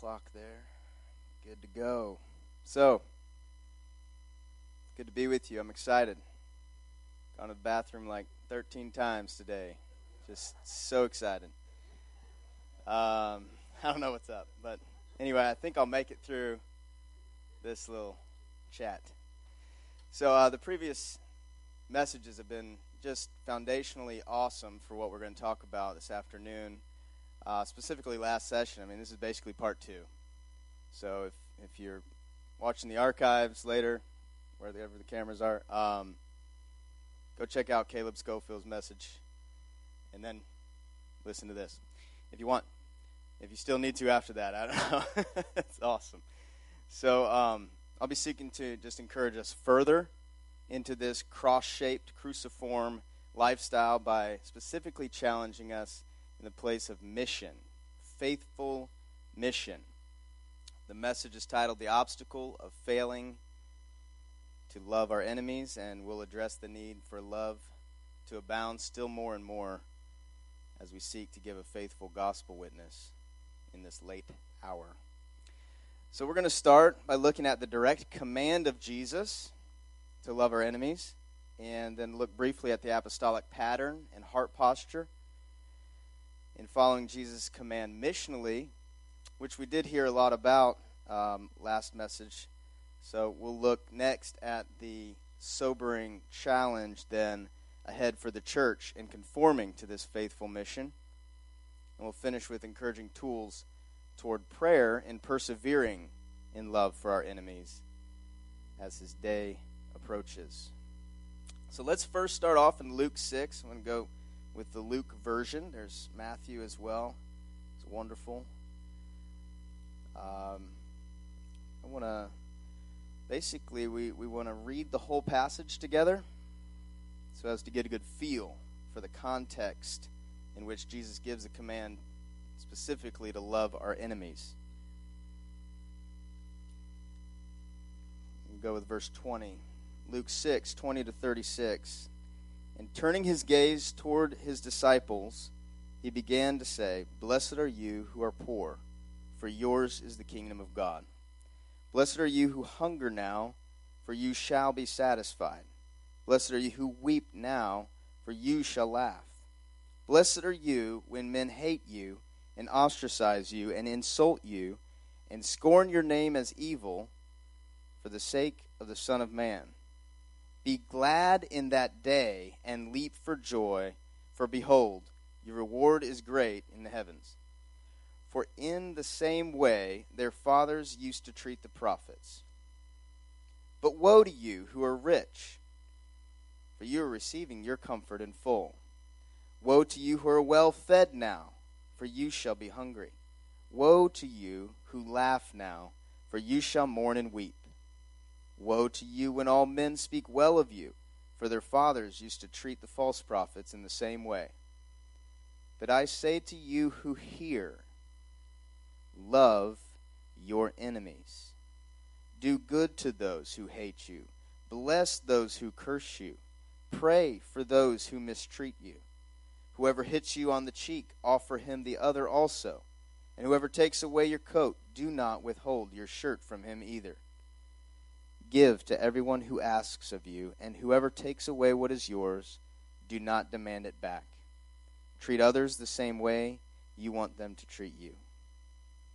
clock there. Good to go. So, good to be with you. I'm excited. Gone to the bathroom like 13 times today. Just so excited. Um, I don't know what's up, but anyway, I think I'll make it through this little chat. So, uh, the previous messages have been just foundationally awesome for what we're going to talk about this afternoon. Uh, specifically, last session. I mean, this is basically part two. So, if if you're watching the archives later, wherever the cameras are, um, go check out Caleb Schofield's message, and then listen to this if you want. If you still need to after that, I don't know. it's awesome. So um, I'll be seeking to just encourage us further into this cross-shaped cruciform lifestyle by specifically challenging us in the place of mission, faithful mission. The message is titled The Obstacle of Failing to Love Our Enemies, and we'll address the need for love to abound still more and more as we seek to give a faithful gospel witness in this late hour. So, we're going to start by looking at the direct command of Jesus to love our enemies, and then look briefly at the apostolic pattern and heart posture in following Jesus' command missionally, which we did hear a lot about um, last message. So, we'll look next at the sobering challenge then ahead for the church in conforming to this faithful mission. And we'll finish with encouraging tools toward prayer and persevering in love for our enemies as his day approaches. So let's first start off in Luke 6. I'm going to go with the Luke version. There's Matthew as well. It's wonderful. Um, I want to basically we, we want to read the whole passage together so as to get a good feel for the context in which Jesus gives a command specifically to love our enemies. We'll go with verse 20. Luke 6, 20 to 36. And turning his gaze toward his disciples, he began to say, Blessed are you who are poor, for yours is the kingdom of God. Blessed are you who hunger now, for you shall be satisfied. Blessed are you who weep now, for you shall laugh. Blessed are you when men hate you, and ostracize you, and insult you, and scorn your name as evil, for the sake of the Son of Man. Be glad in that day, and leap for joy, for behold, your reward is great in the heavens. For in the same way their fathers used to treat the prophets. But woe to you who are rich, for you are receiving your comfort in full. Woe to you who are well fed now, for you shall be hungry. Woe to you who laugh now, for you shall mourn and weep. Woe to you when all men speak well of you, for their fathers used to treat the false prophets in the same way. But I say to you who hear, love your enemies. Do good to those who hate you. Bless those who curse you. Pray for those who mistreat you. Whoever hits you on the cheek, offer him the other also. And whoever takes away your coat, do not withhold your shirt from him either. Give to everyone who asks of you, and whoever takes away what is yours, do not demand it back. Treat others the same way you want them to treat you.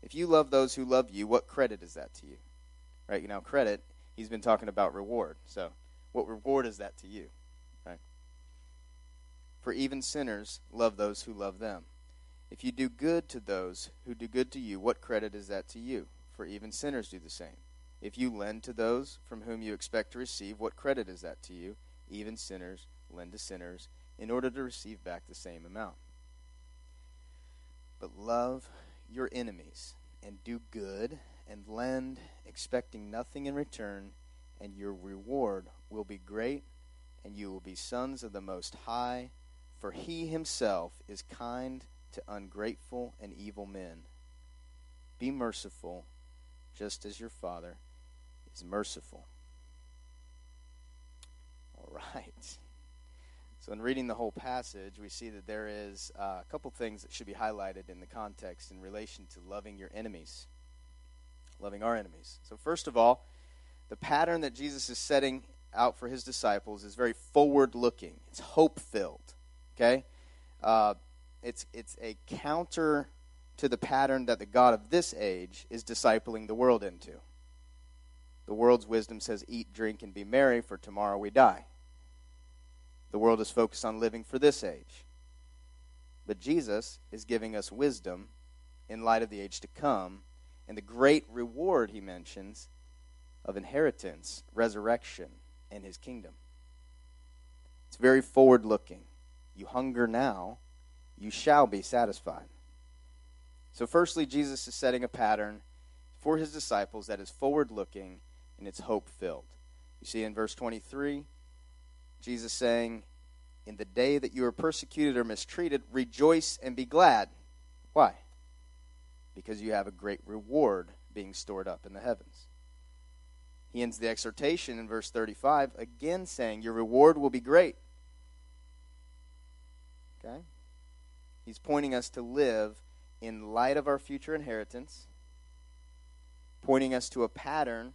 If you love those who love you, what credit is that to you? Right? You know, credit, he's been talking about reward. So, what reward is that to you? Right? For even sinners love those who love them. If you do good to those who do good to you, what credit is that to you? For even sinners do the same. If you lend to those from whom you expect to receive, what credit is that to you? Even sinners lend to sinners in order to receive back the same amount. But love your enemies and do good and lend, expecting nothing in return, and your reward will be great, and you will be sons of the Most High, for he himself is kind to ungrateful and evil men. Be merciful, just as your Father is merciful. All right. So, in reading the whole passage, we see that there is uh, a couple things that should be highlighted in the context in relation to loving your enemies. loving our enemies. So, first of all, the pattern that Jesus is setting out for his disciples is very forward looking, it's hope filled. Okay? Uh, it's, it's a counter to the pattern that the God of this age is discipling the world into. The world's wisdom says, Eat, drink, and be merry, for tomorrow we die. The world is focused on living for this age. But Jesus is giving us wisdom in light of the age to come and the great reward he mentions of inheritance, resurrection, and his kingdom. It's very forward looking. You hunger now, you shall be satisfied. So, firstly, Jesus is setting a pattern for his disciples that is forward looking and it's hope filled. You see in verse 23, Jesus saying, In the day that you are persecuted or mistreated, rejoice and be glad. Why? Because you have a great reward being stored up in the heavens. He ends the exhortation in verse 35 again saying, Your reward will be great. Okay? He's pointing us to live in light of our future inheritance, pointing us to a pattern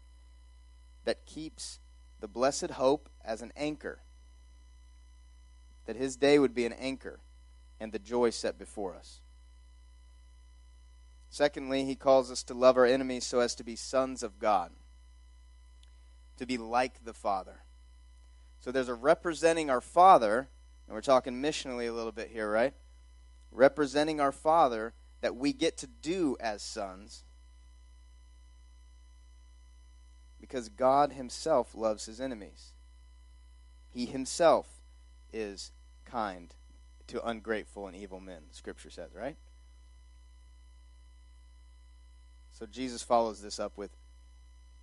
that keeps the blessed hope as an anchor. That his day would be an anchor and the joy set before us. Secondly, he calls us to love our enemies so as to be sons of God, to be like the Father. So there's a representing our Father, and we're talking missionally a little bit here, right? Representing our Father that we get to do as sons because God Himself loves His enemies. He Himself is kind to ungrateful and evil men, Scripture says, right? So Jesus follows this up with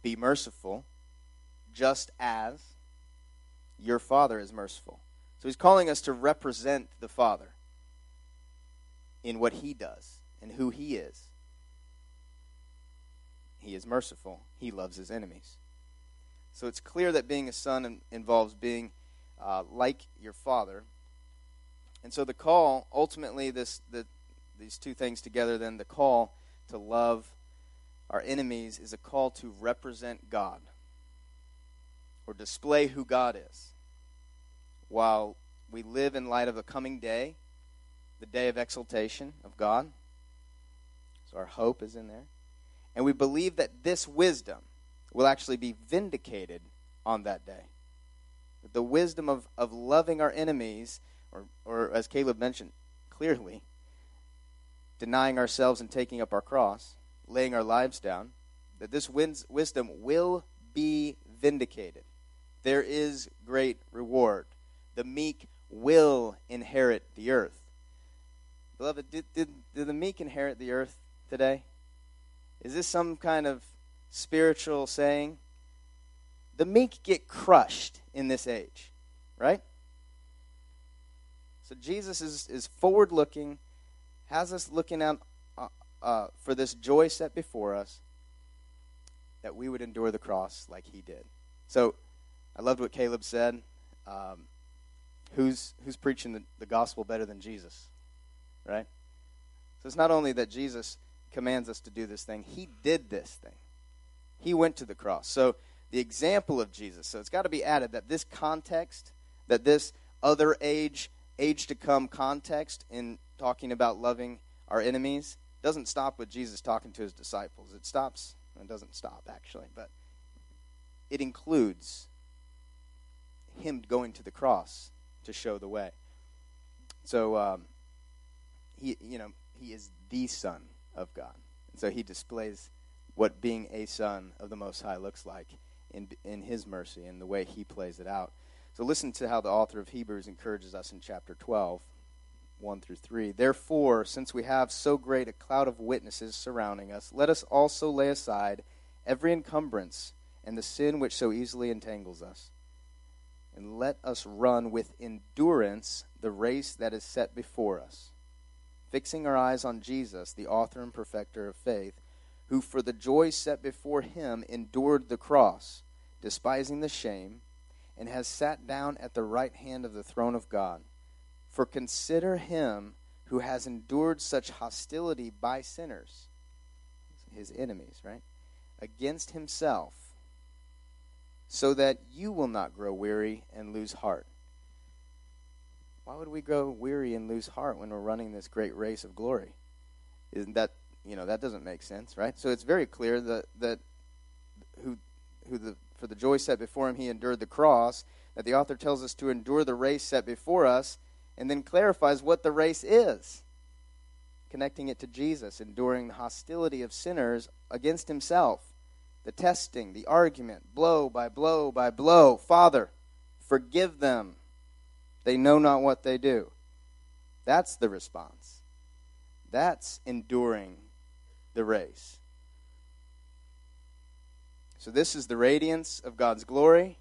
Be merciful, just as your Father is merciful. So He's calling us to represent the Father in what He does and who He is. He is merciful. He loves his enemies. So it's clear that being a son involves being uh, like your father. And so the call, ultimately, this the, these two things together, then the call to love our enemies is a call to represent God or display who God is. While we live in light of the coming day, the day of exaltation of God. So our hope is in there. And we believe that this wisdom will actually be vindicated on that day. The wisdom of, of loving our enemies, or, or as Caleb mentioned clearly, denying ourselves and taking up our cross, laying our lives down, that this wisdom will be vindicated. There is great reward. The meek will inherit the earth. Beloved, did, did, did the meek inherit the earth today? Is this some kind of spiritual saying? The meek get crushed in this age, right? So Jesus is, is forward looking, has us looking out uh, uh, for this joy set before us, that we would endure the cross like he did. So I loved what Caleb said. Um, who's, who's preaching the, the gospel better than Jesus? Right? So it's not only that Jesus commands us to do this thing. He did this thing. He went to the cross. So the example of Jesus. So it's got to be added that this context, that this other age, age to come context in talking about loving our enemies doesn't stop with Jesus talking to his disciples. It stops, it doesn't stop actually, but it includes him going to the cross to show the way. So um, he, you know, he is the Son of God. And so he displays what being a son of the Most High looks like in, in his mercy and the way he plays it out. So listen to how the author of Hebrews encourages us in chapter 12, 1 through 3. Therefore, since we have so great a cloud of witnesses surrounding us, let us also lay aside every encumbrance and the sin which so easily entangles us. And let us run with endurance the race that is set before us fixing our eyes on Jesus, the author and perfecter of faith, who for the joy set before him endured the cross, despising the shame, and has sat down at the right hand of the throne of God. For consider him who has endured such hostility by sinners, his enemies, right? against himself, so that you will not grow weary and lose heart. Why would we grow weary and lose heart when we're running this great race of glory? Isn't that you know that doesn't make sense, right? So it's very clear that that who who the for the joy set before him he endured the cross. That the author tells us to endure the race set before us, and then clarifies what the race is, connecting it to Jesus, enduring the hostility of sinners against himself, the testing, the argument, blow by blow by blow. Father, forgive them. They know not what they do. That's the response. That's enduring the race. So, this is the radiance of God's glory,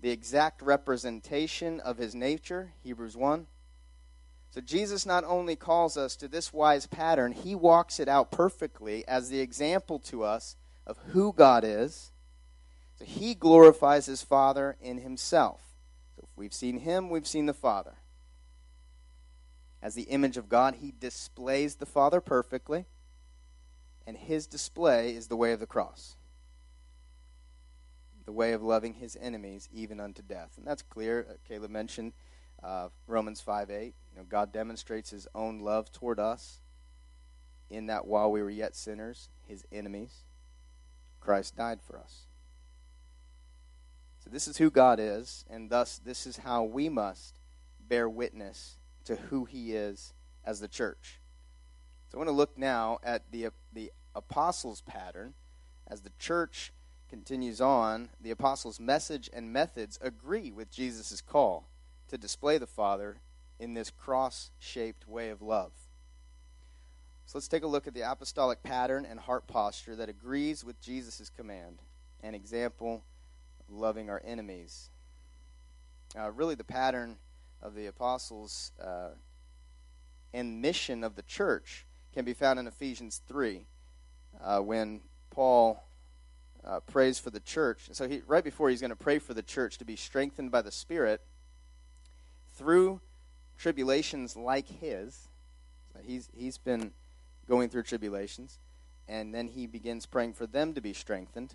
the exact representation of his nature, Hebrews 1. So, Jesus not only calls us to this wise pattern, he walks it out perfectly as the example to us of who God is. So, he glorifies his Father in himself. We've seen him, we've seen the Father. As the image of God, he displays the Father perfectly, and his display is the way of the cross the way of loving his enemies even unto death. And that's clear. Uh, Caleb mentioned uh, Romans 5 8. You know, God demonstrates his own love toward us in that while we were yet sinners, his enemies, Christ died for us. So this is who God is, and thus this is how we must bear witness to who he is as the church. So I want to look now at the, the apostles' pattern as the church continues on, the apostles' message and methods agree with Jesus' call to display the Father in this cross shaped way of love. So let's take a look at the apostolic pattern and heart posture that agrees with Jesus' command, an example loving our enemies. Uh, really, the pattern of the apostles uh, and mission of the church can be found in Ephesians 3 uh, when Paul uh, prays for the church. So he, right before he's going to pray for the church to be strengthened by the Spirit through tribulations like his. So he's he's been going through tribulations, and then he begins praying for them to be strengthened.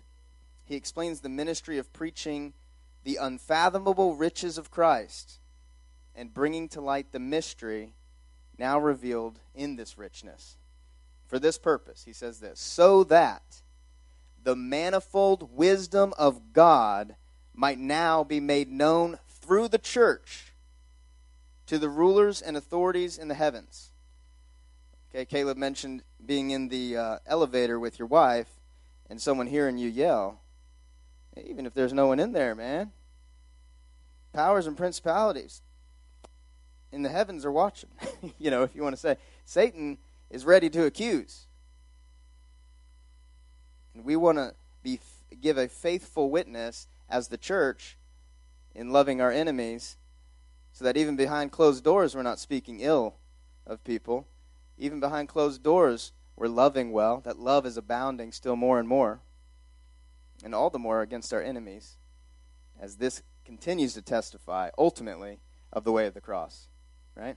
He explains the ministry of preaching the unfathomable riches of Christ and bringing to light the mystery now revealed in this richness. For this purpose, he says this, so that the manifold wisdom of God might now be made known through the church to the rulers and authorities in the heavens. Okay, Caleb mentioned being in the uh, elevator with your wife and someone hearing you yell. Even if there's no one in there, man. Powers and principalities in the heavens are watching. you know, if you want to say, Satan is ready to accuse. And we want to be give a faithful witness as the church in loving our enemies so that even behind closed doors we're not speaking ill of people. Even behind closed doors we're loving well. That love is abounding still more and more. And all the more against our enemies as this continues to testify ultimately of the way of the cross, right?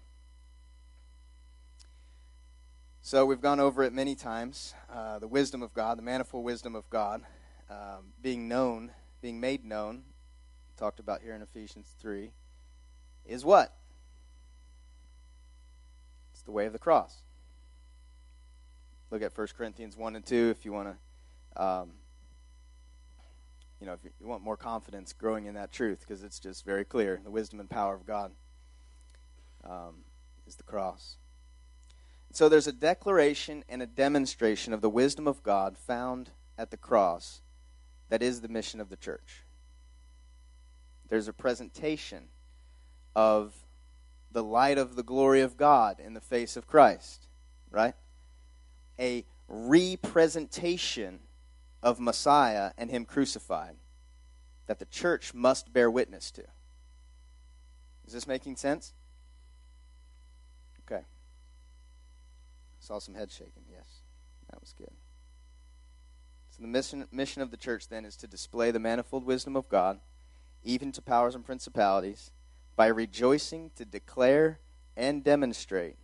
So we've gone over it many times. Uh, the wisdom of God, the manifold wisdom of God, um, being known, being made known, talked about here in Ephesians 3, is what? It's the way of the cross. Look at 1 Corinthians 1 and 2 if you want to, um, you know, if you want more confidence growing in that truth, because it's just very clear. The wisdom and power of God um, is the cross. So there's a declaration and a demonstration of the wisdom of God found at the cross that is the mission of the church. There's a presentation of the light of the glory of God in the face of Christ, right? A representation of Messiah and Him crucified that the church must bear witness to. Is this making sense? Okay. Saw some head shaking. Yes, that was good. So the mission, mission of the church then is to display the manifold wisdom of God, even to powers and principalities, by rejoicing to declare and demonstrate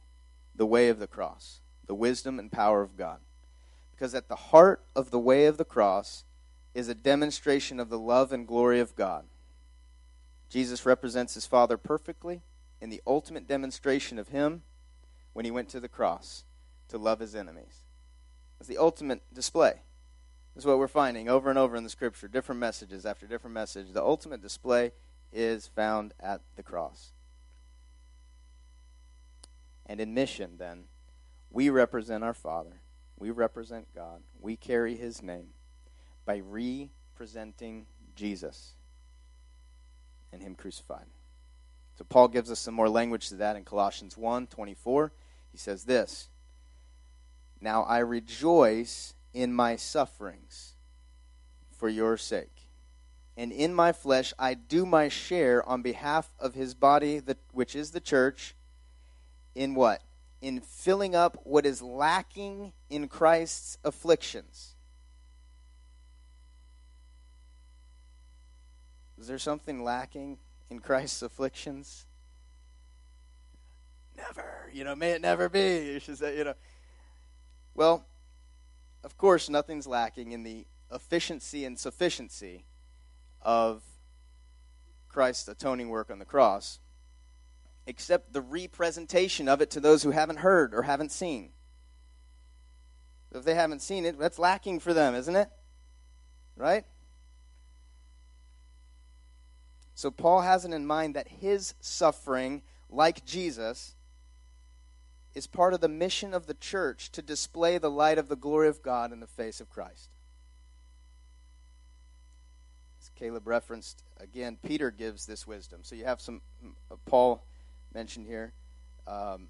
the way of the cross, the wisdom and power of God. Because at the heart of the way of the cross is a demonstration of the love and glory of God. Jesus represents his Father perfectly in the ultimate demonstration of him when he went to the cross to love his enemies. It's the ultimate display. This is what we're finding over and over in the scripture, different messages after different message. The ultimate display is found at the cross. And in mission, then, we represent our Father. We represent God. We carry his name by representing Jesus and him crucified. So Paul gives us some more language to that in Colossians 1 24. He says this Now I rejoice in my sufferings for your sake. And in my flesh I do my share on behalf of his body, which is the church, in what? In filling up what is lacking in Christ's afflictions. Is there something lacking in Christ's afflictions? Never. You know, may it never be. You should say, you know. Well, of course, nothing's lacking in the efficiency and sufficiency of Christ's atoning work on the cross, except the representation of it to those who haven't heard or haven't seen. If they haven't seen it, that's lacking for them, isn't it? Right? So Paul has it in mind that his suffering, like Jesus, is part of the mission of the church to display the light of the glory of God in the face of Christ. As Caleb referenced, again, Peter gives this wisdom. So you have some, uh, Paul mentioned here. Um,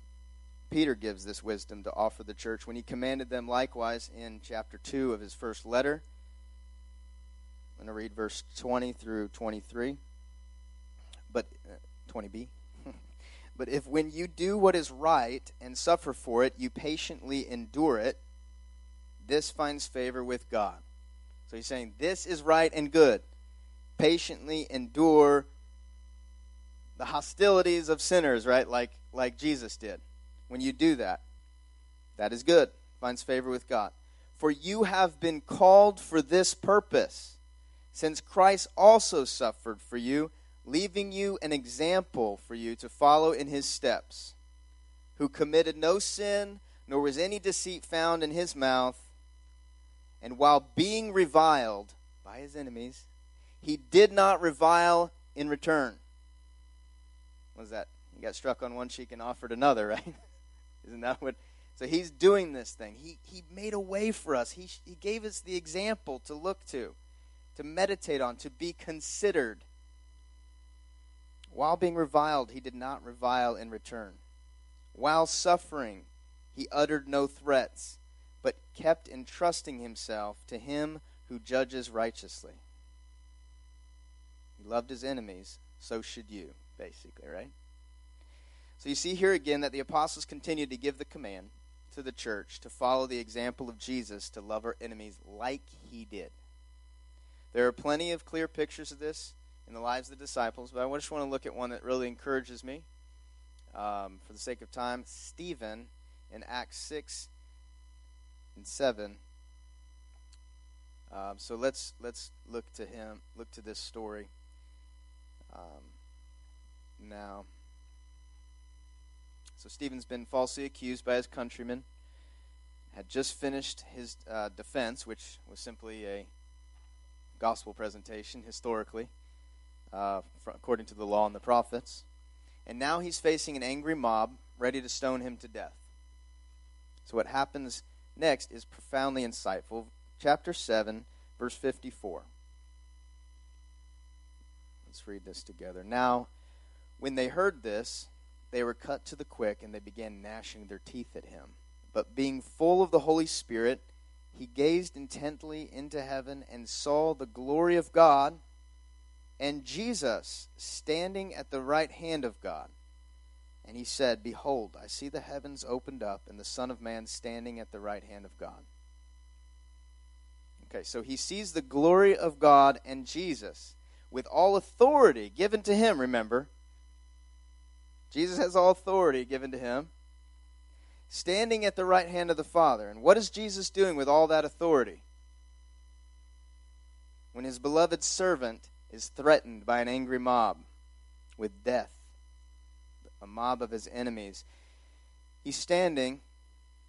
Peter gives this wisdom to offer the church when he commanded them likewise in chapter 2 of his first letter. I'm going to read verse 20 through 23. But, uh, 20b. But if when you do what is right and suffer for it, you patiently endure it, this finds favor with God. So he's saying this is right and good. Patiently endure the hostilities of sinners, right? Like like Jesus did. When you do that, that is good. Finds favor with God. For you have been called for this purpose, since Christ also suffered for you leaving you an example for you to follow in his steps, who committed no sin, nor was any deceit found in his mouth. And while being reviled by his enemies, he did not revile in return. Was that? He got struck on one cheek and offered another, right? Isn't that what? So he's doing this thing. He, he made a way for us. He, he gave us the example to look to, to meditate on, to be considered. While being reviled, he did not revile in return. While suffering, he uttered no threats, but kept entrusting himself to him who judges righteously. He loved his enemies, so should you, basically, right? So you see here again that the apostles continued to give the command to the church to follow the example of Jesus to love our enemies like he did. There are plenty of clear pictures of this in the lives of the disciples, but I just want to look at one that really encourages me. Um, for the sake of time, Stephen in Acts 6 and 7. Um, so let's let's look to him, look to this story um, now. So Stephen's been falsely accused by his countrymen. Had just finished his uh, defense, which was simply a gospel presentation historically uh, according to the law and the prophets. And now he's facing an angry mob ready to stone him to death. So what happens next is profoundly insightful. Chapter 7, verse 54. Let's read this together. Now, when they heard this, they were cut to the quick, and they began gnashing their teeth at him. But being full of the Holy Spirit, he gazed intently into heaven and saw the glory of God and Jesus standing at the right hand of God. And he said, Behold, I see the heavens opened up, and the Son of Man standing at the right hand of God. Okay, so he sees the glory of God and Jesus with all authority given to him, remember. Jesus has all authority given to him. standing at the right hand of the Father. And what is Jesus doing with all that authority? When his beloved servant is threatened by an angry mob with death, a mob of his enemies, he's standing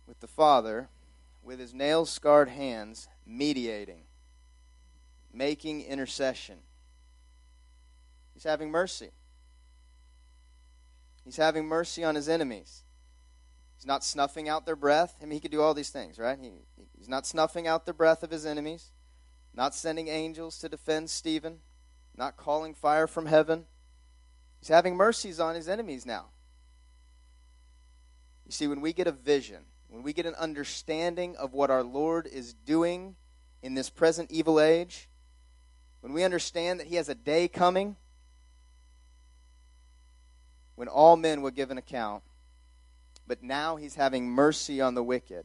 with the Father with his nail scarred hands, mediating, making intercession. He's having mercy. He's having mercy on his enemies. He's not snuffing out their breath. I mean, he could do all these things, right? He, he's not snuffing out the breath of his enemies, not sending angels to defend Stephen, not calling fire from heaven. He's having mercies on his enemies now. You see, when we get a vision, when we get an understanding of what our Lord is doing in this present evil age, when we understand that He has a day coming when all men will give an account, but now He's having mercy on the wicked,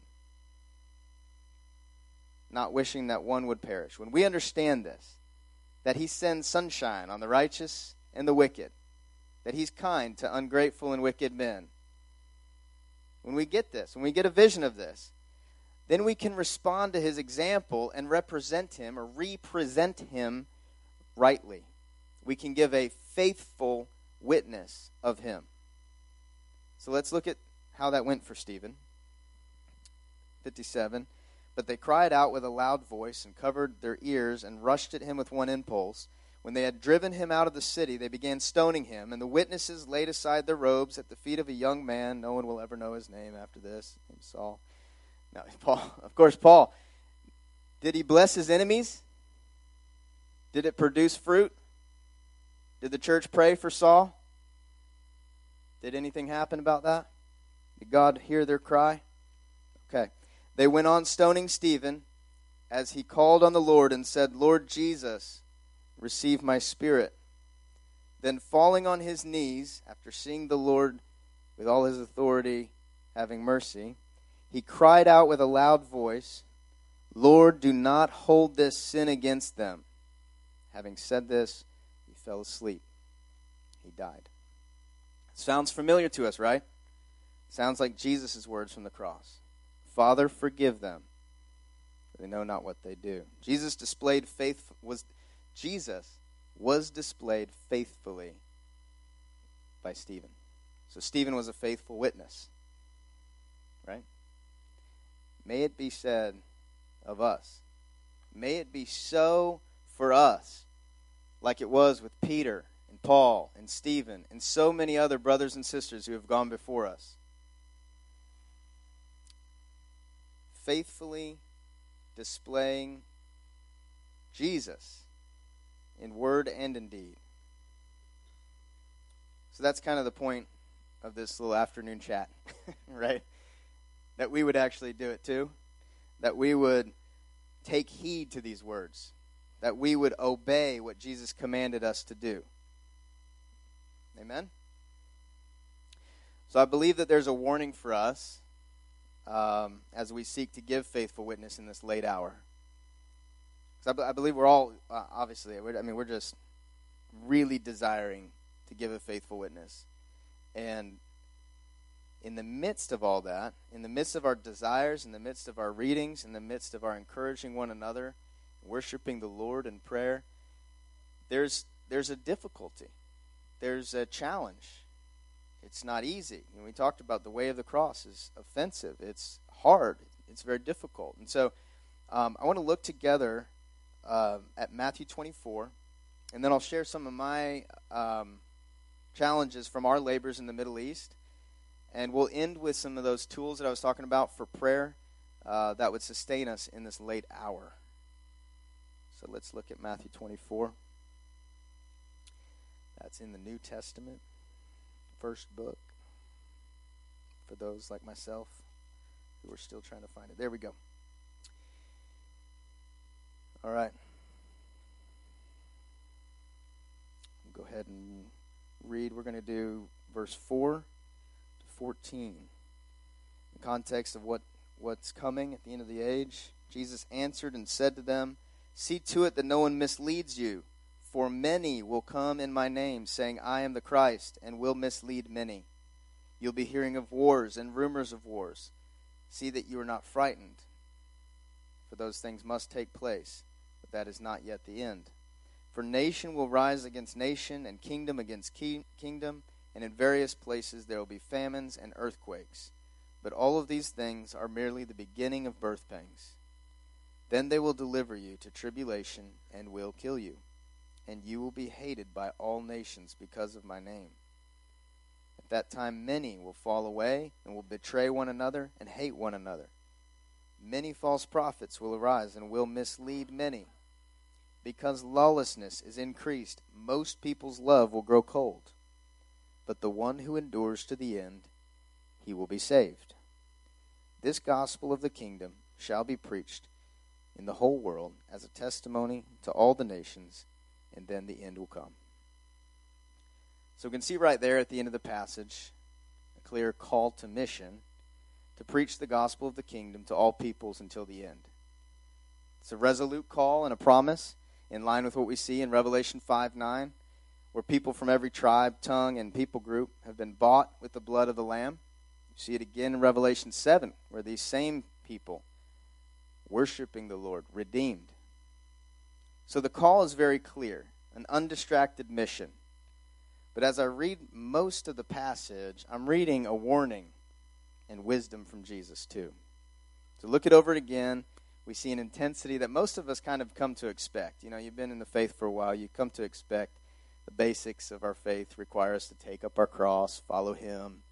not wishing that one would perish. When we understand this, that He sends sunshine on the righteous and the wicked, that He's kind to ungrateful and wicked men when we get this, when we get a vision of this, then we can respond to his example and represent him or represent him rightly. We can give a faithful witness of him. So let's look at how that went for Stephen. 57. But they cried out with a loud voice and covered their ears and rushed at him with one impulse. When they had driven him out of the city, they began stoning him, and the witnesses laid aside their robes at the feet of a young man. No one will ever know his name after this, named Saul. Now, Paul, of course, Paul. Did he bless his enemies? Did it produce fruit? Did the church pray for Saul? Did anything happen about that? Did God hear their cry? Okay. They went on stoning Stephen as he called on the Lord and said, Lord Jesus, receive my spirit. Then, falling on his knees, after seeing the Lord with all his authority having mercy, he cried out with a loud voice, Lord, do not hold this sin against them. Having said this, fell asleep. He died. Sounds familiar to us, right? Sounds like Jesus' words from the cross Father, forgive them, they know not what they do. Jesus displayed faith, was Jesus was displayed faithfully by Stephen. So Stephen was a faithful witness. Right? May it be said of us. May it be so for us, like it was with Peter and Paul and Stephen and so many other brothers and sisters who have gone before us. Faithfully displaying Jesus in word and in deed. So that's kind of the point of this little afternoon chat, right? That we would actually do it too. That we would take heed to these words. That we would obey what Jesus commanded us to do. Amen? So I believe that there's a warning for us um, as we seek to give faithful witness in this late hour. Because I, b- I believe we're all, uh, obviously, I mean, we're just really desiring to give a faithful witness. And in the midst of all that, in the midst of our desires, in the midst of our readings, in the midst of our encouraging one another, worshiping the Lord in prayer, there's there's a difficulty. There's a challenge. It's not easy. And we talked about the way of the cross is offensive. It's hard. It's very difficult. And so um, I want to look together uh, at Matthew 24, and then I'll share some of my um, challenges from our labors in the Middle East. And we'll end with some of those tools that I was talking about for prayer uh, that would sustain us in this late hour. So let's look at Matthew 24. That's in the New Testament, first book, for those like myself who are still trying to find it. There we go. All right. We'll go ahead and read. We're going to do verse 4 to 14. The context of what, what's coming at the end of the age. Jesus answered and said to them, See to it that no one misleads you, for many will come in my name, saying, I am the Christ, and will mislead many. You'll be hearing of wars and rumors of wars. See that you are not frightened, for those things must take place, but that is not yet the end. For nation will rise against nation, and kingdom against ki- kingdom, and in various places there will be famines and earthquakes. But all of these things are merely the beginning of birth pangs. Then they will deliver you to tribulation and will kill you, and you will be hated by all nations because of my name. At that time, many will fall away and will betray one another and hate one another. Many false prophets will arise and will mislead many. Because lawlessness is increased, most people's love will grow cold. But the one who endures to the end, he will be saved. This gospel of the kingdom shall be preached in the whole world as a testimony to all the nations, and then the end will come. So we can see right there at the end of the passage a clear call to mission to preach the gospel of the kingdom to all peoples until the end. It's a resolute call and a promise in line with what we see in Revelation 5 9, where people from every tribe, tongue, and people group have been bought with the blood of the Lamb. You see it again in Revelation 7, where these same people worshiping the Lord, redeemed. So the call is very clear an undistracted mission. But as I read most of the passage, I'm reading a warning and wisdom from Jesus, too. So look it over again. We see an intensity that most of us kind of come to expect. You know, you've been in the faith for a while, you come to expect the basics of our faith require us to take up our cross, follow Him.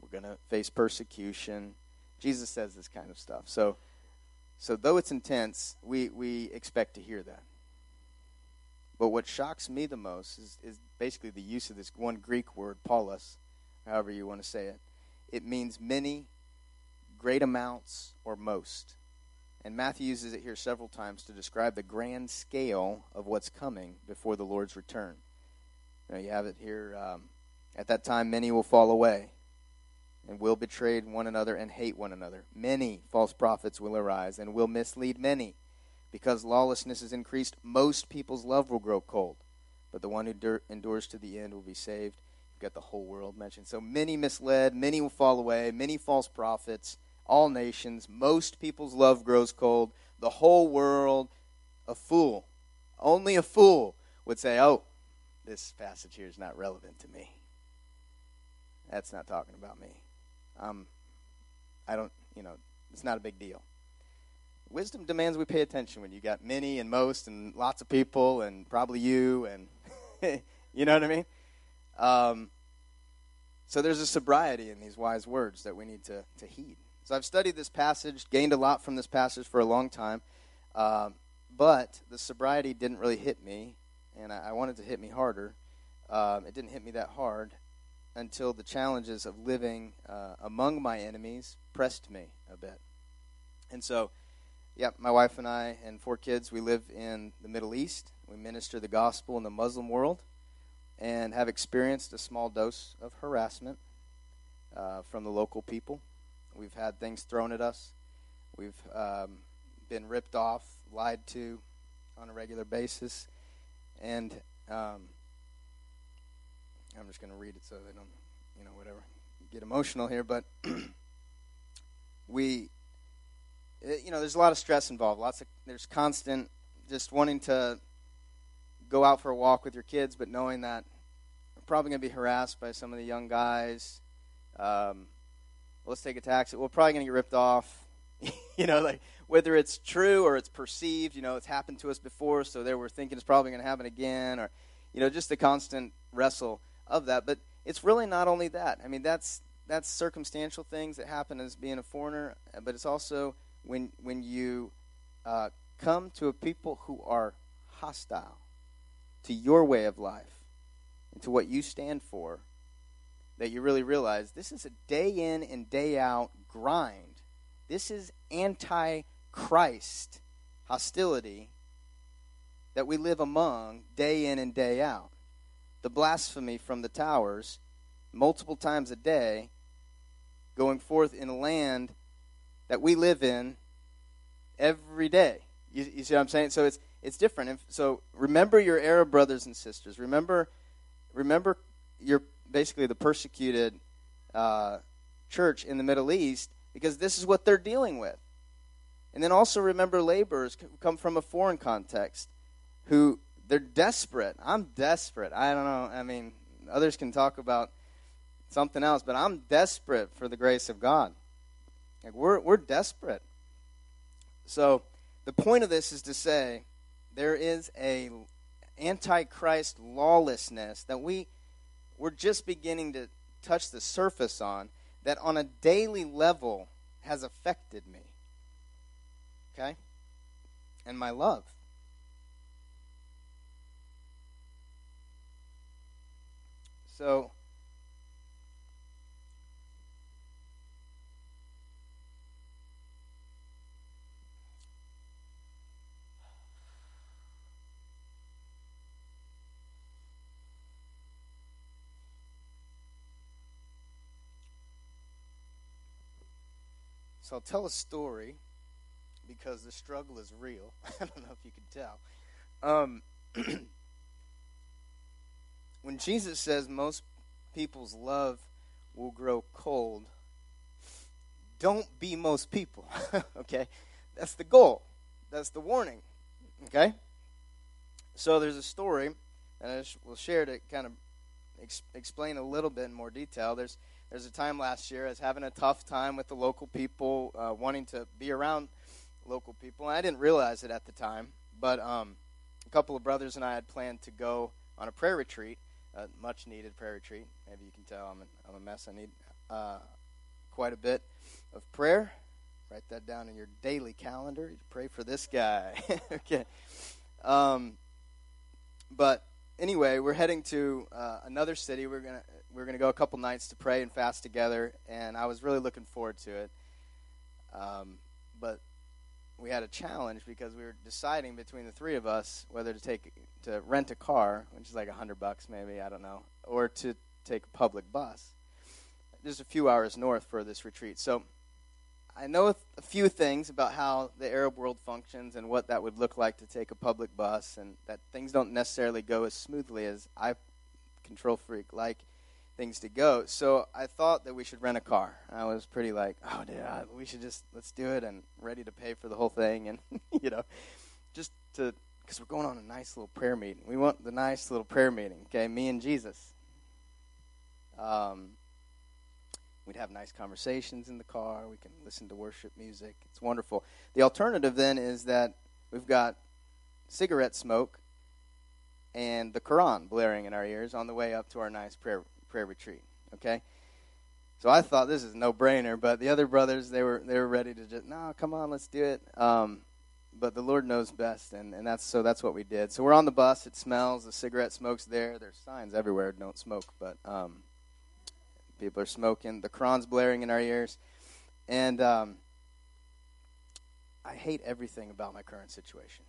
We're going to face persecution. Jesus says this kind of stuff. So, so though it's intense, we, we expect to hear that. But what shocks me the most is, is basically the use of this one Greek word, polus, however you want to say it. It means many, great amounts, or most. And Matthew uses it here several times to describe the grand scale of what's coming before the Lord's return. You, you have it here. Um, At that time, many will fall away and will betray one another and hate one another. Many false prophets will arise and will mislead many. Because lawlessness is increased, most people's love will grow cold. But the one who dur- endures to the end will be saved. You've got the whole world mentioned. So many misled, many will fall away, many false prophets, all nations. Most people's love grows cold. The whole world, a fool. Only a fool would say, oh, this passage here is not relevant to me. That's not talking about me. Um, I don't, you know, it's not a big deal wisdom demands we pay attention when you got many and most and lots of people and probably you and you know what I mean. Um, so there's a sobriety in these wise words that we need to, to heed. So I've studied this passage, gained a lot from this passage for a long time, um, but the sobriety didn't really hit me, and I, I wanted to hit me harder. Um, it didn't hit me that hard until the challenges of living uh, among my enemies pressed me a bit. And so Yep, my wife and I and four kids, we live in the Middle East. We minister the gospel in the Muslim world and have experienced a small dose of harassment uh, from the local people. We've had things thrown at us. We've um, been ripped off, lied to on a regular basis. And um, I'm just going to read it so they don't, you know, whatever, get emotional here. But we it, uh, you know, there's a lot of stress involved. Lots of there's constant just wanting to go out for a walk with your kids, but knowing that we're probably going to be harassed by some of the young guys. Um, let's take a taxi. We're probably going to get ripped off. you know, like whether it's true or it's perceived. You know, it's happened to us before, so they were thinking it's probably going to happen again, or you know, just the constant wrestle of that. But it's really not only that. I mean, that's that's circumstantial things that happen as being a foreigner, but it's also when when you uh, come to a people who are hostile to your way of life and to what you stand for, that you really realize this is a day in and day out grind. This is anti Christ hostility that we live among day in and day out. The blasphemy from the towers multiple times a day going forth in a land that we live in every day. You, you see what I'm saying? So it's it's different. If, so remember your Arab brothers and sisters. Remember, remember your basically the persecuted uh, church in the Middle East because this is what they're dealing with. And then also remember laborers who come from a foreign context who they're desperate. I'm desperate. I don't know. I mean, others can talk about something else, but I'm desperate for the grace of God. Like we're we're desperate. So the point of this is to say there is a antichrist lawlessness that we we're just beginning to touch the surface on that on a daily level has affected me. Okay? And my love. So So I'll tell a story because the struggle is real. I don't know if you can tell. Um, when Jesus says most people's love will grow cold, don't be most people. okay? That's the goal. That's the warning. Okay? So there's a story, and I will share to kind of ex- explain a little bit in more detail. There's there's a time last year I was having a tough time with the local people, uh, wanting to be around local people. And I didn't realize it at the time, but um, a couple of brothers and I had planned to go on a prayer retreat, a much needed prayer retreat. Maybe you can tell I'm, I'm a mess. I need uh, quite a bit of prayer. Write that down in your daily calendar. Pray for this guy. okay. Um, but anyway, we're heading to uh, another city. We're gonna we were going to go a couple nights to pray and fast together, and I was really looking forward to it. Um, but we had a challenge because we were deciding between the three of us whether to take to rent a car, which is like a hundred bucks maybe, I don't know, or to take a public bus. Just a few hours north for this retreat. So I know a few things about how the Arab world functions and what that would look like to take a public bus, and that things don't necessarily go as smoothly as I, control freak, like things to go. So I thought that we should rent a car. I was pretty like, oh, dude, we should just let's do it and ready to pay for the whole thing, and you know, just to because we're going on a nice little prayer meeting. We want the nice little prayer meeting. Okay, me and Jesus. Um, we'd have nice conversations in the car. We can listen to worship music. It's wonderful. The alternative then is that we've got cigarette smoke and the Quran blaring in our ears on the way up to our nice prayer prayer retreat. Okay? So I thought this is no brainer, but the other brothers they were they were ready to just no, come on, let's do it. Um, but the Lord knows best, and, and that's so that's what we did. So we're on the bus. It smells. The cigarette smoke's there. There's signs everywhere. Don't smoke, but um, people are smoking. The Quran's blaring in our ears, and um, I hate everything about my current situation.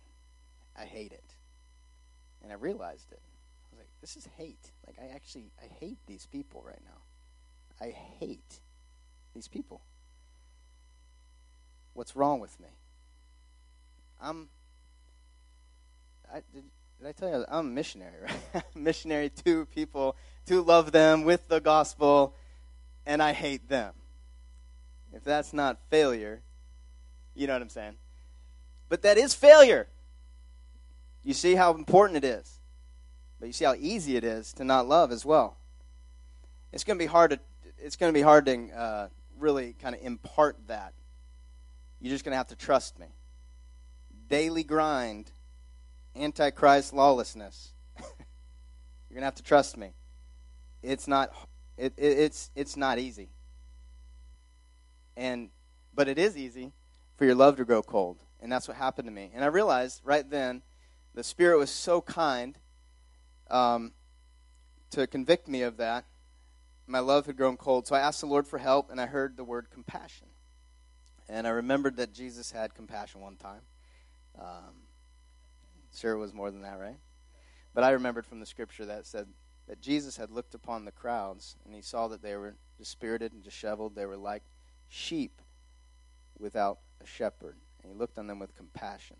I hate it, and I realized it this is hate. Like I actually I hate these people right now. I hate these people. What's wrong with me? I'm I did, did I tell you I'm a missionary, right? missionary to people to love them with the gospel and I hate them. If that's not failure, you know what I'm saying? But that is failure. You see how important it is. But you see how easy it is to not love as well. It's going to be hard to it's going to be hard to uh, really kind of impart that. You're just going to have to trust me. Daily grind, antichrist lawlessness. You're going to have to trust me. It's not it, it, it's it's not easy. And but it is easy for your love to grow cold. And that's what happened to me. And I realized right then the Spirit was so kind um, to convict me of that. My love had grown cold. So I asked the Lord for help, and I heard the word compassion. And I remembered that Jesus had compassion one time. Um, sure, it was more than that, right? But I remembered from the scripture that said that Jesus had looked upon the crowds, and he saw that they were dispirited and disheveled. They were like sheep without a shepherd. And he looked on them with compassion.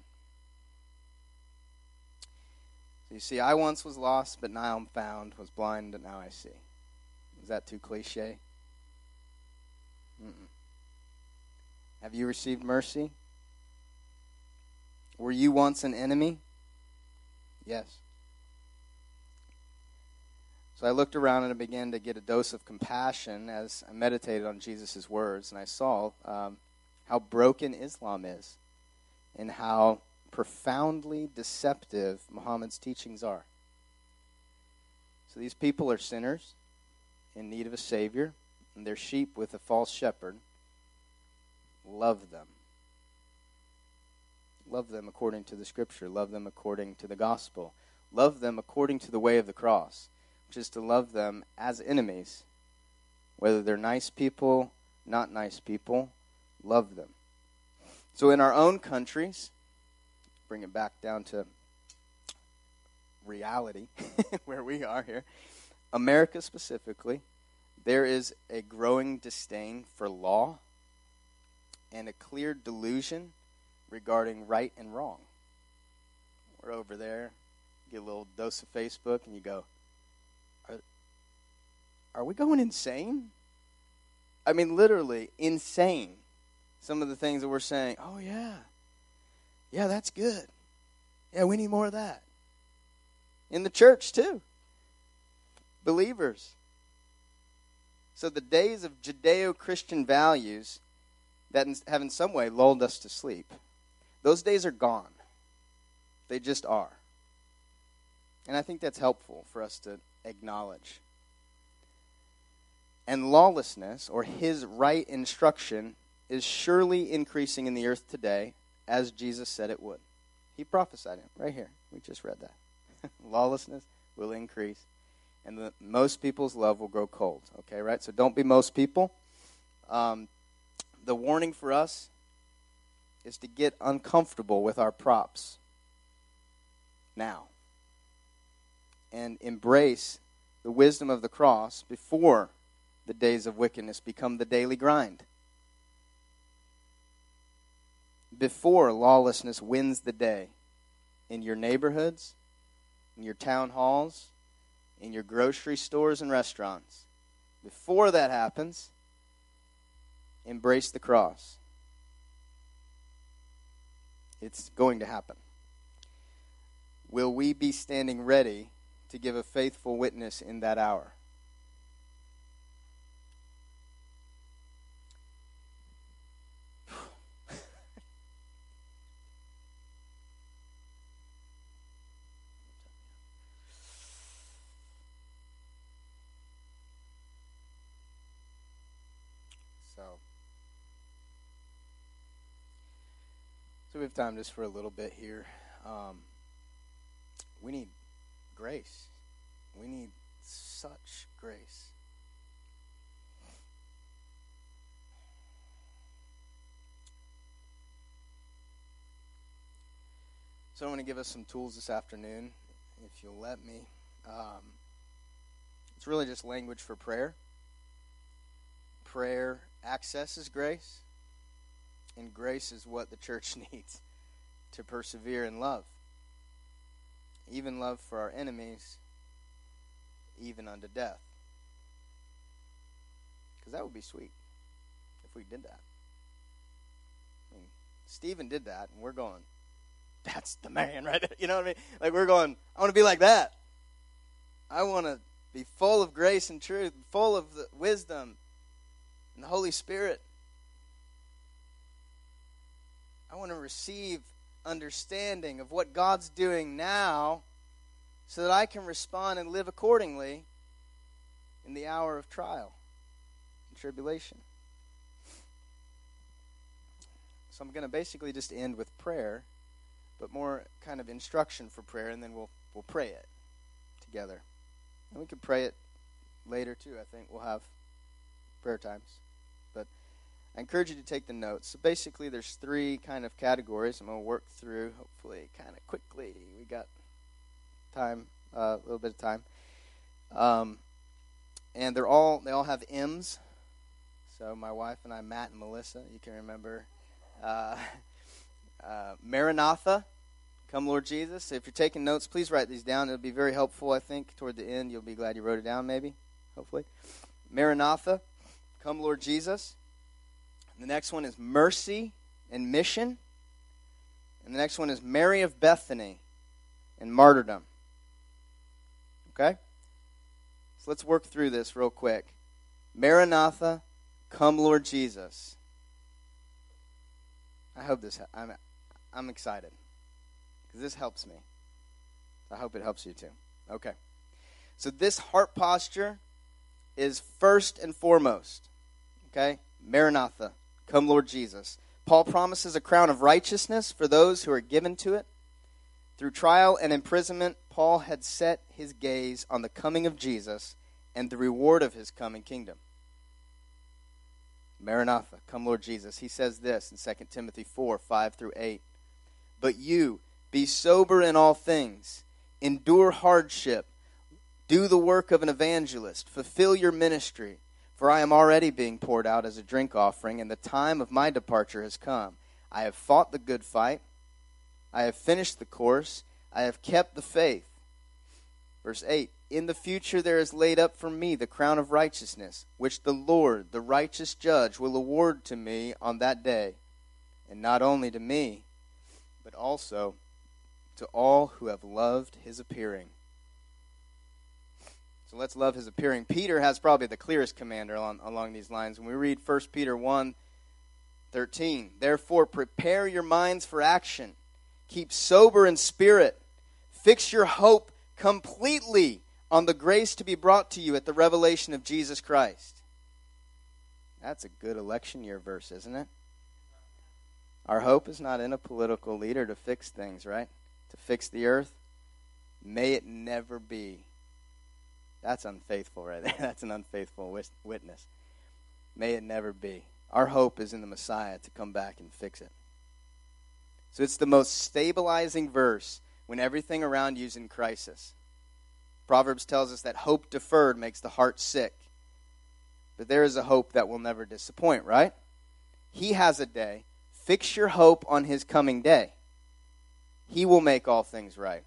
You see, I once was lost, but now I'm found, was blind, but now I see. Is that too cliche? Mm-mm. Have you received mercy? Were you once an enemy? Yes. So I looked around and I began to get a dose of compassion as I meditated on Jesus' words, and I saw um, how broken Islam is and how profoundly deceptive Muhammad's teachings are. So these people are sinners in need of a Savior, and they're sheep with a false shepherd. Love them. Love them according to the Scripture. Love them according to the gospel. Love them according to the way of the cross, which is to love them as enemies. Whether they're nice people, not nice people, love them. So in our own countries, bring it back down to reality, where we are here, America specifically, there is a growing disdain for law and a clear delusion regarding right and wrong. We're over there, get a little dose of Facebook, and you go, Are, are we going insane? I mean, literally insane. Some of the things that we're saying, oh, yeah. Yeah, that's good. Yeah, we need more of that. In the church, too. Believers. So the days of Judeo Christian values that have in some way lulled us to sleep, those days are gone. They just are. And I think that's helpful for us to acknowledge. And lawlessness, or his right instruction, is surely increasing in the earth today, as Jesus said it would. He prophesied it right here. We just read that. lawlessness will increase, and the, most people's love will grow cold. Okay, right? So don't be most people. Um, the warning for us is to get uncomfortable with our props now and embrace the wisdom of the cross before the days of wickedness become the daily grind. Before lawlessness wins the day in your neighborhoods, in your town halls, in your grocery stores and restaurants. Before that happens, embrace the cross. It's going to happen. Will we be standing ready to give a faithful witness in that hour? So we have time just for a little bit here. Um, we need grace. We need such grace. So I want to give us some tools this afternoon, if you'll let me. Um, it's really just language for prayer. Prayer accesses grace and grace is what the church needs to persevere in love. Even love for our enemies, even unto death. Because that would be sweet if we did that. I mean, Stephen did that, and we're going, that's the man, right? You know what I mean? Like, we're going, I want to be like that. I want to be full of grace and truth, full of wisdom and the Holy Spirit. I want to receive understanding of what God's doing now so that I can respond and live accordingly in the hour of trial and tribulation. So I'm going to basically just end with prayer, but more kind of instruction for prayer, and then we'll we'll pray it together. And we could pray it later too. I think we'll have prayer times. I encourage you to take the notes. So basically, there's three kind of categories. I'm going to work through, hopefully, kind of quickly. We got time, uh, a little bit of time, um, and they're all they all have M's. So my wife and I, Matt and Melissa, you can remember. Uh, uh, Maranatha, come Lord Jesus. If you're taking notes, please write these down. It'll be very helpful. I think toward the end, you'll be glad you wrote it down. Maybe, hopefully. Maranatha, come Lord Jesus. The next one is mercy and mission. And the next one is Mary of Bethany and martyrdom. Okay? So let's work through this real quick. Maranatha, come Lord Jesus. I hope this I'm I'm excited because this helps me. I hope it helps you too. Okay. So this heart posture is first and foremost. Okay? Maranatha, come Lord Jesus. Paul promises a crown of righteousness for those who are given to it. Through trial and imprisonment, Paul had set his gaze on the coming of Jesus and the reward of his coming kingdom. Maranatha, come Lord Jesus. He says this in 2 Timothy 4 5 through 8. But you, be sober in all things, endure hardship, do the work of an evangelist, fulfill your ministry. For I am already being poured out as a drink offering, and the time of my departure has come. I have fought the good fight, I have finished the course, I have kept the faith. Verse 8 In the future there is laid up for me the crown of righteousness, which the Lord, the righteous judge, will award to me on that day, and not only to me, but also to all who have loved his appearing. So let's love his appearing. Peter has probably the clearest command along, along these lines. When we read 1 Peter 1 13, therefore prepare your minds for action, keep sober in spirit, fix your hope completely on the grace to be brought to you at the revelation of Jesus Christ. That's a good election year verse, isn't it? Our hope is not in a political leader to fix things, right? To fix the earth. May it never be. That's unfaithful, right there. That's an unfaithful witness. May it never be. Our hope is in the Messiah to come back and fix it. So it's the most stabilizing verse when everything around you is in crisis. Proverbs tells us that hope deferred makes the heart sick. But there is a hope that will never disappoint, right? He has a day. Fix your hope on his coming day. He will make all things right.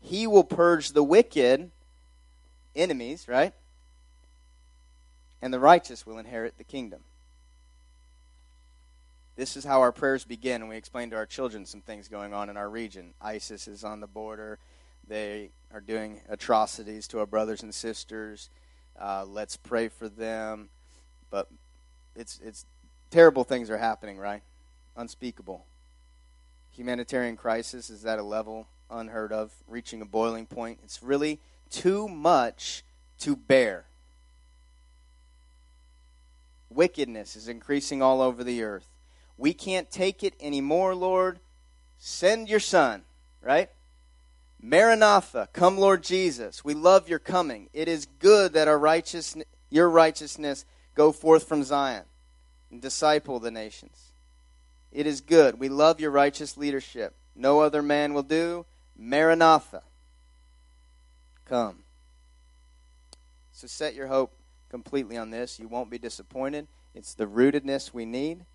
He will purge the wicked enemies, right? And the righteous will inherit the kingdom. This is how our prayers begin, and we explain to our children some things going on in our region. ISIS is on the border. They are doing atrocities to our brothers and sisters. Uh, let's pray for them. But it's it's terrible things are happening, right? Unspeakable. Humanitarian crisis is at a level unheard of, reaching a boiling point. It's really too much to bear. Wickedness is increasing all over the earth. We can't take it anymore, Lord. Send your son, right? Maranatha, come Lord Jesus. We love your coming. It is good that our righteousness, your righteousness go forth from Zion and disciple the nations. It is good. We love your righteous leadership. No other man will do. Maranatha come. So set your hope completely on this. You won't be disappointed. It's the rootedness we need.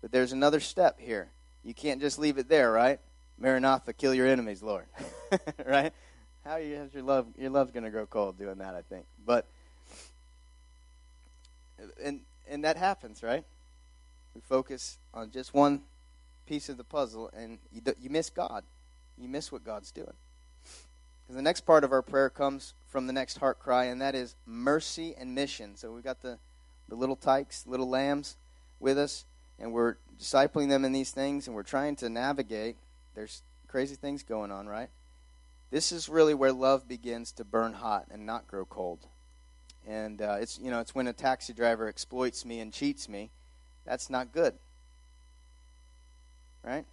But there's another step here. You can't just leave it there, right? Maranatha, kill your enemies, Lord. right? How you your love your love's gonna grow cold doing that, I think. But and and that happens, right? We focus on just one piece of the puzzle, and you, you miss God. You miss what God's doing. Because the next part of our prayer comes from the next heart cry, and that is mercy and mission. So we've got the, the little tykes, little lambs with us, and we're discipling them in these things, and we're trying to navigate. There's crazy things going on, right? This is really where love begins to burn hot and not grow cold. And uh, it's you know it's when a taxi driver exploits me and cheats me. That's not good, right?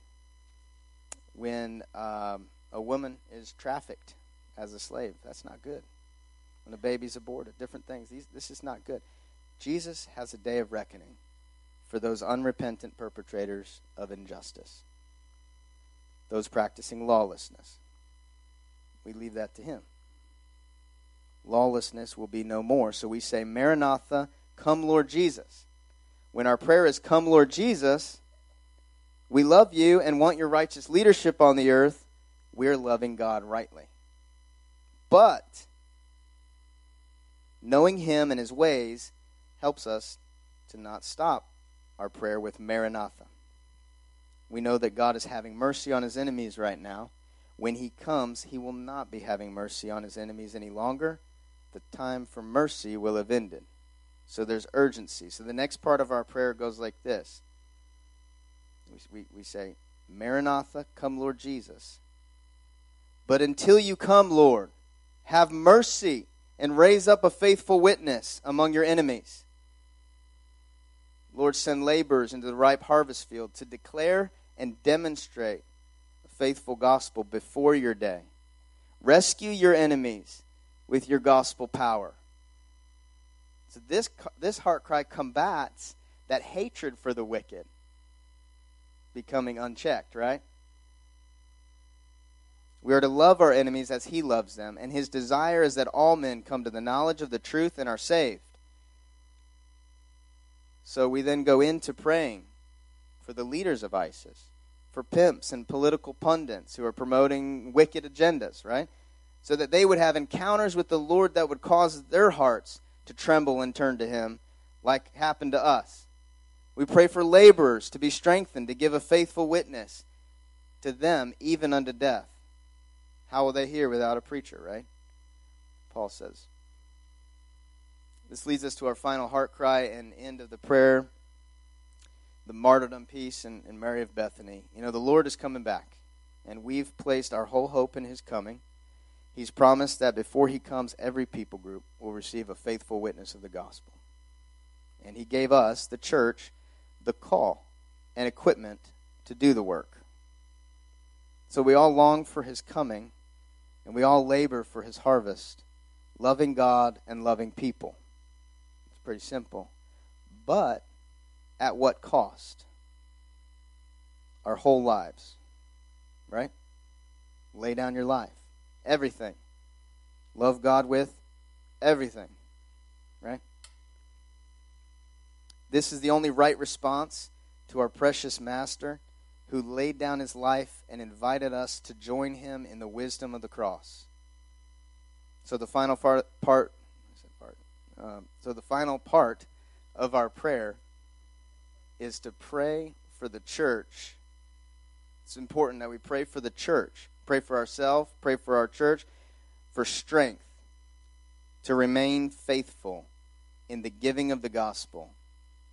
When um, a woman is trafficked as a slave. That's not good. When a baby's aborted, different things. These, this is not good. Jesus has a day of reckoning for those unrepentant perpetrators of injustice, those practicing lawlessness. We leave that to him. Lawlessness will be no more. So we say, Maranatha, come Lord Jesus. When our prayer is, Come Lord Jesus, we love you and want your righteous leadership on the earth. We're loving God rightly. But knowing Him and His ways helps us to not stop our prayer with Maranatha. We know that God is having mercy on his enemies right now. When he comes, he will not be having mercy on his enemies any longer. The time for mercy will have ended. So there's urgency. So the next part of our prayer goes like this we, we, we say, Maranatha, come, Lord Jesus. But until you come, Lord, have mercy and raise up a faithful witness among your enemies. Lord, send laborers into the ripe harvest field to declare and demonstrate a faithful gospel before your day. Rescue your enemies with your gospel power. So this this heart cry combats that hatred for the wicked becoming unchecked, right? We are to love our enemies as he loves them, and his desire is that all men come to the knowledge of the truth and are saved. So we then go into praying for the leaders of ISIS, for pimps and political pundits who are promoting wicked agendas, right? So that they would have encounters with the Lord that would cause their hearts to tremble and turn to Him, like happened to us. We pray for laborers to be strengthened, to give a faithful witness to them, even unto death. How will they hear without a preacher, right? Paul says. This leads us to our final heart cry and end of the prayer, the martyrdom piece in Mary of Bethany. You know, the Lord is coming back, and we've placed our whole hope in his coming. He's promised that before he comes, every people group will receive a faithful witness of the gospel. And he gave us, the church, the call and equipment to do the work. So we all long for his coming, and we all labor for his harvest, loving God and loving people It's pretty simple. But at what cost? Our whole lives. Right? Lay down your life. Everything. Love God with everything. Right? This is the only right response to our precious Master who laid down his life and invited us to join him in the wisdom of the cross. So the final part, part um, so, the final part of our prayer is to pray for the church. It's important that we pray for the church, pray for ourselves, pray for our church, for strength to remain faithful in the giving of the gospel,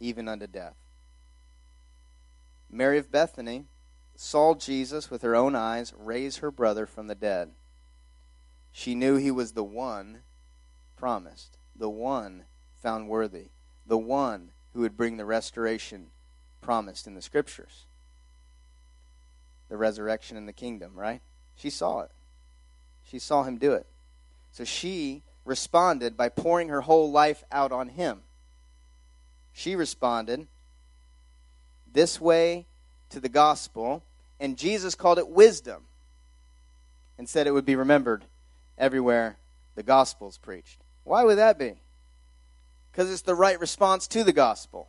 even unto death. Mary of Bethany saw Jesus with her own eyes raise her brother from the dead. She knew he was the one promised the one found worthy, the one who would bring the restoration promised in the scriptures. The resurrection and the kingdom, right? She saw it. She saw him do it. So she responded by pouring her whole life out on him. She responded this way to the gospel, and Jesus called it wisdom and said it would be remembered everywhere the gospel is preached. Why would that be? Because it's the right response to the gospel.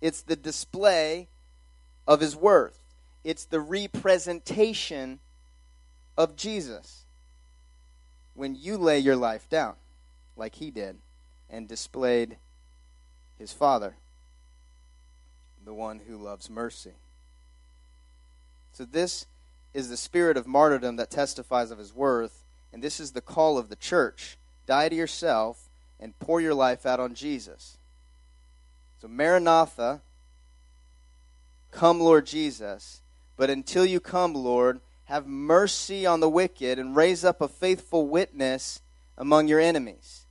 It's the display of his worth. It's the representation of Jesus. When you lay your life down, like he did, and displayed his Father, the one who loves mercy. So, this is the spirit of martyrdom that testifies of his worth and this is the call of the church die to yourself and pour your life out on Jesus. So, Maranatha, come, Lord Jesus. But until you come, Lord, have mercy on the wicked and raise up a faithful witness among your enemies.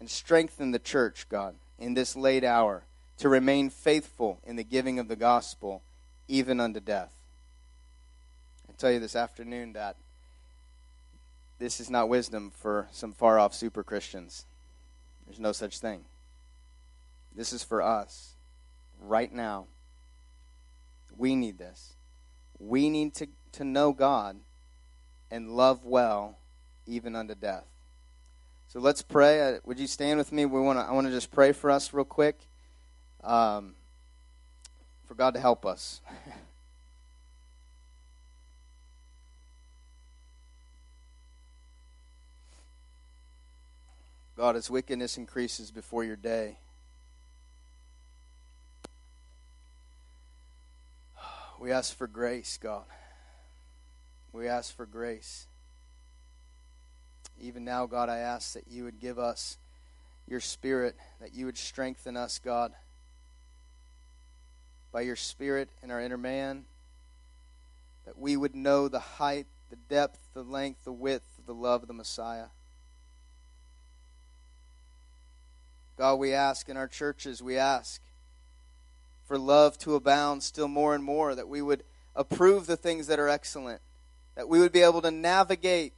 And strengthen the church, God, in this late hour to remain faithful in the giving of the gospel, even unto death. I tell you this afternoon that this is not wisdom for some far off super Christians. There's no such thing. This is for us right now. We need this. We need to, to know God and love well even unto death. So let's pray. Uh, would you stand with me? We want to. I want to just pray for us real quick, um, for God to help us. God, as wickedness increases before your day, we ask for grace, God. We ask for grace. Even now, God, I ask that you would give us your spirit, that you would strengthen us, God, by your spirit in our inner man, that we would know the height, the depth, the length, the width of the love of the Messiah. God, we ask in our churches, we ask for love to abound still more and more, that we would approve the things that are excellent, that we would be able to navigate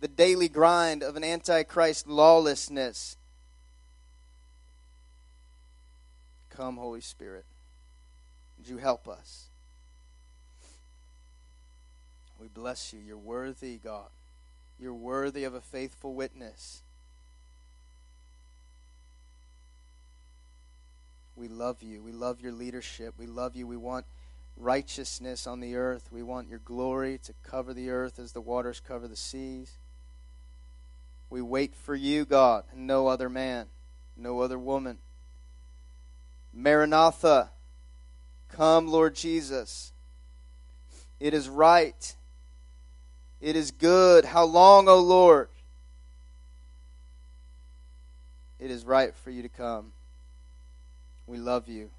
the daily grind of an antichrist lawlessness. Come, Holy Spirit. Would you help us? We bless you. You're worthy, God. You're worthy of a faithful witness. We love you. We love your leadership. We love you. We want righteousness on the earth. We want your glory to cover the earth as the waters cover the seas. We wait for you, God, and no other man, no other woman. Maranatha, come, Lord Jesus. It is right. It is good. How long, O Lord? It is right for you to come. We love you.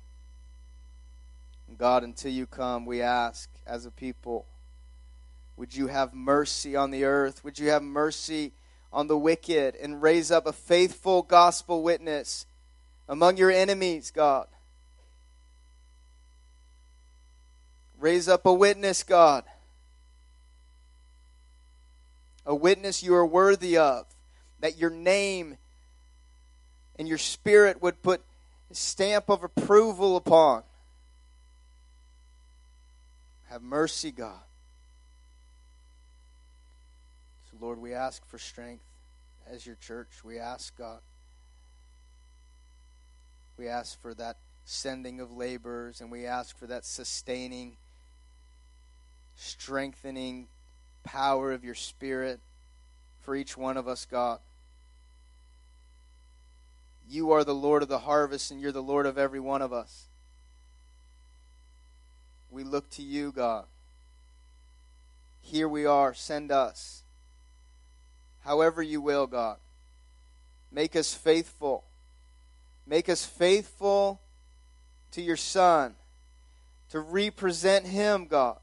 God, until you come, we ask as a people, would you have mercy on the earth? Would you have mercy on the wicked and raise up a faithful gospel witness among your enemies, God? Raise up a witness, God. A witness you are worthy of, that your name and your spirit would put a stamp of approval upon. Have mercy, God. So, Lord, we ask for strength as your church. We ask, God. We ask for that sending of laborers, and we ask for that sustaining, strengthening power of your Spirit for each one of us, God. You are the Lord of the harvest, and you're the Lord of every one of us. We look to you, God. Here we are. Send us. However you will, God. Make us faithful. Make us faithful to your Son, to represent him, God.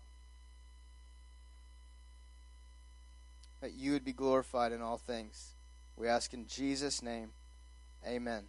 That you would be glorified in all things. We ask in Jesus' name. Amen.